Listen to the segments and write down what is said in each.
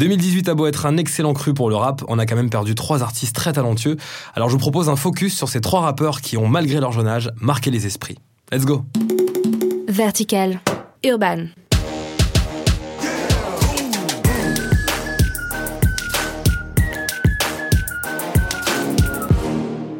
2018 a beau être un excellent cru pour le rap, on a quand même perdu trois artistes très talentueux. Alors je vous propose un focus sur ces trois rappeurs qui ont, malgré leur jeune âge, marqué les esprits. Let's go Vertical, Urban.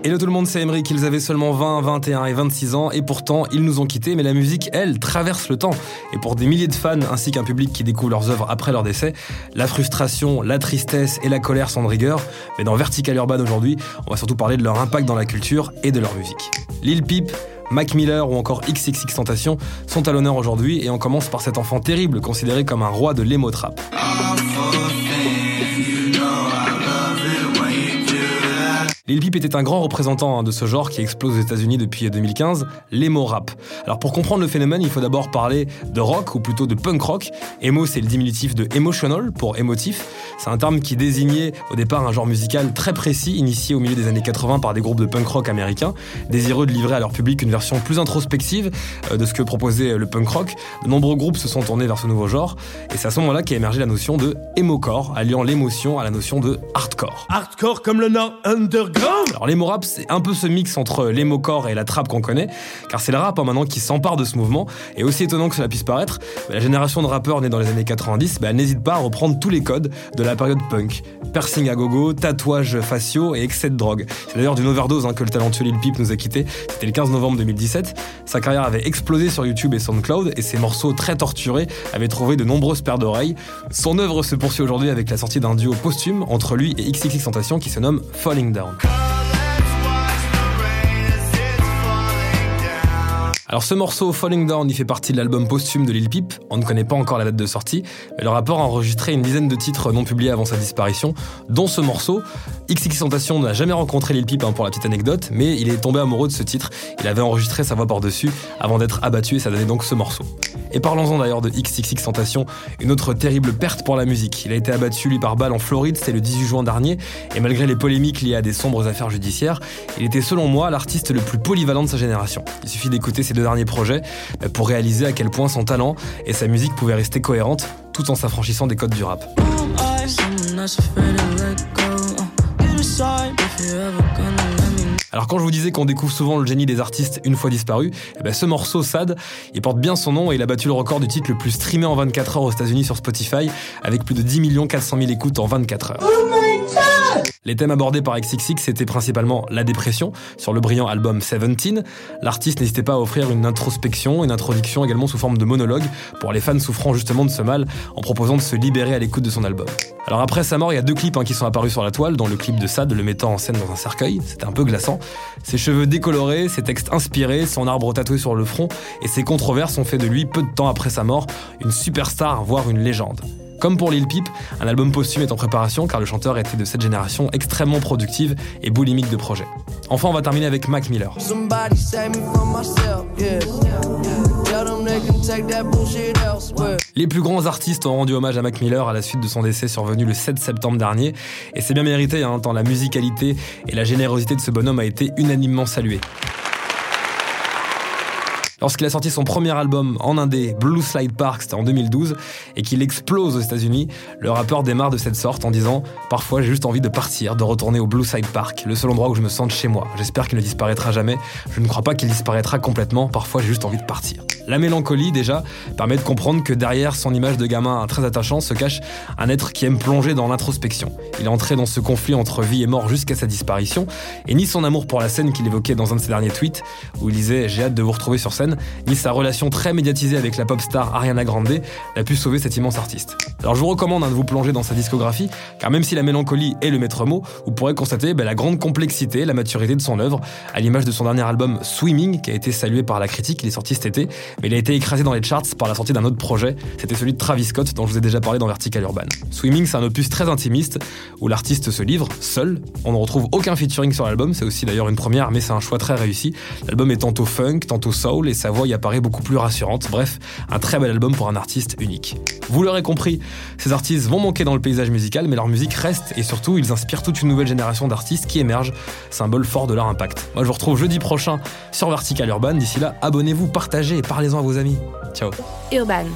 Hello tout le monde, c'est Emery, qu'ils avaient seulement 20, 21 et 26 ans, et pourtant ils nous ont quittés, mais la musique, elle, traverse le temps. Et pour des milliers de fans, ainsi qu'un public qui découvre leurs œuvres après leur décès, la frustration, la tristesse et la colère sont de rigueur. Mais dans Vertical Urban aujourd'hui, on va surtout parler de leur impact dans la culture et de leur musique. Lil Peep, Mac Miller ou encore XXX Tentation sont à l'honneur aujourd'hui, et on commence par cet enfant terrible considéré comme un roi de l'emo trap. Lil Peep était un grand représentant hein, de ce genre qui explose aux États-Unis depuis 2015, l'emo rap. Alors pour comprendre le phénomène, il faut d'abord parler de rock ou plutôt de punk rock. Emo, c'est le diminutif de emotional pour émotif. C'est un terme qui désignait au départ un genre musical très précis, initié au milieu des années 80 par des groupes de punk rock américains, désireux de livrer à leur public une version plus introspective euh, de ce que proposait le punk rock. De nombreux groupes se sont tournés vers ce nouveau genre, et c'est à ce moment-là qu'est émergé la notion de emocore, alliant l'émotion à la notion de hardcore. Hardcore comme le nom underground alors l'emo rap, c'est un peu ce mix entre l'emo core et la trap qu'on connaît, car c'est le rap hein, maintenant qui s'empare de ce mouvement. Et aussi étonnant que cela puisse paraître, la génération de rappeurs nés dans les années 90 bah, n'hésite pas à reprendre tous les codes de la période punk. Piercing à gogo, tatouages faciaux et excès de drogue. C'est d'ailleurs d'une overdose hein, que le talentueux Lil Peep nous a quitté. C'était le 15 novembre 2017. Sa carrière avait explosé sur YouTube et SoundCloud et ses morceaux très torturés avaient trouvé de nombreuses paires d'oreilles. Son œuvre se poursuit aujourd'hui avec la sortie d'un duo posthume entre lui et XXX Tentation qui se nomme Falling Down. Alors ce morceau Falling Down, il fait partie de l'album posthume de Lil Peep. On ne connaît pas encore la date de sortie, mais le rappeur a enregistré une dizaine de titres non publiés avant sa disparition, dont ce morceau. XXXTentacion n'a jamais rencontré Lil Peep hein, pour la petite anecdote, mais il est tombé amoureux de ce titre. Il avait enregistré sa voix par-dessus avant d'être abattu et ça donnait donc ce morceau. Et parlons-en d'ailleurs de XXXTentacion, une autre terrible perte pour la musique. Il a été abattu lui par balle en Floride, c'était le 18 juin dernier, et malgré les polémiques liées à des sombres affaires judiciaires, il était selon moi l'artiste le plus polyvalent de sa génération. Il suffit d'écouter ses deux derniers projets euh, pour réaliser à quel point son talent et sa musique pouvaient rester cohérentes tout en s'affranchissant des codes du rap. Alors quand je vous disais qu'on découvre souvent le génie des artistes une fois disparu, eh ben ce morceau Sad, il porte bien son nom et il a battu le record du titre le plus streamé en 24 heures aux États-Unis sur Spotify, avec plus de 10 400 000 écoutes en 24 heures. Les thèmes abordés par XXX étaient principalement la dépression, sur le brillant album Seventeen. L'artiste n'hésitait pas à offrir une introspection, une introduction également sous forme de monologue, pour les fans souffrant justement de ce mal, en proposant de se libérer à l'écoute de son album. Alors après sa mort, il y a deux clips hein, qui sont apparus sur la toile, dont le clip de Sad le mettant en scène dans un cercueil, c'était un peu glaçant. Ses cheveux décolorés, ses textes inspirés, son arbre tatoué sur le front, et ses controverses ont fait de lui, peu de temps après sa mort, une superstar, voire une légende. Comme pour Lil Peep, un album posthume est en préparation car le chanteur était de cette génération extrêmement productive et boulimique de projets. Enfin, on va terminer avec Mac Miller. Les plus grands artistes ont rendu hommage à Mac Miller à la suite de son décès survenu le 7 septembre dernier, et c'est bien mérité, hein, tant la musicalité et la générosité de ce bonhomme a été unanimement saluée. Lorsqu'il a sorti son premier album en indé, Blue Slide Park, c'était en 2012, et qu'il explose aux États-Unis, le rappeur démarre de cette sorte en disant Parfois j'ai juste envie de partir, de retourner au Blue Slide Park, le seul endroit où je me sente chez moi. J'espère qu'il ne disparaîtra jamais. Je ne crois pas qu'il disparaîtra complètement. Parfois j'ai juste envie de partir. La mélancolie, déjà, permet de comprendre que derrière son image de gamin très attachant se cache un être qui aime plonger dans l'introspection. Il est entré dans ce conflit entre vie et mort jusqu'à sa disparition, et ni son amour pour la scène qu'il évoquait dans un de ses derniers tweets, où il disait J'ai hâte de vous retrouver sur scène, ni sa relation très médiatisée avec la pop star Ariana Grande n'a pu sauver cet immense artiste. Alors je vous recommande hein, de vous plonger dans sa discographie, car même si la mélancolie est le maître mot, vous pourrez constater ben, la grande complexité, la maturité de son œuvre, à l'image de son dernier album Swimming, qui a été salué par la critique, il est sorti cet été, mais il a été écrasé dans les charts par la sortie d'un autre projet, c'était celui de Travis Scott dont je vous ai déjà parlé dans Vertical Urban. Swimming, c'est un opus très intimiste où l'artiste se livre seul. On ne retrouve aucun featuring sur l'album, c'est aussi d'ailleurs une première, mais c'est un choix très réussi. L'album est tantôt funk, tantôt soul et sa voix y apparaît beaucoup plus rassurante. Bref, un très bel album pour un artiste unique. Vous l'aurez compris, ces artistes vont manquer dans le paysage musical, mais leur musique reste et surtout ils inspirent toute une nouvelle génération d'artistes qui émergent, symbole fort de leur impact. Moi je vous retrouve jeudi prochain sur Vertical Urban. D'ici là, abonnez-vous, partagez et parlez-en à vos amis. Ciao. Urban.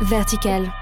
Vertical.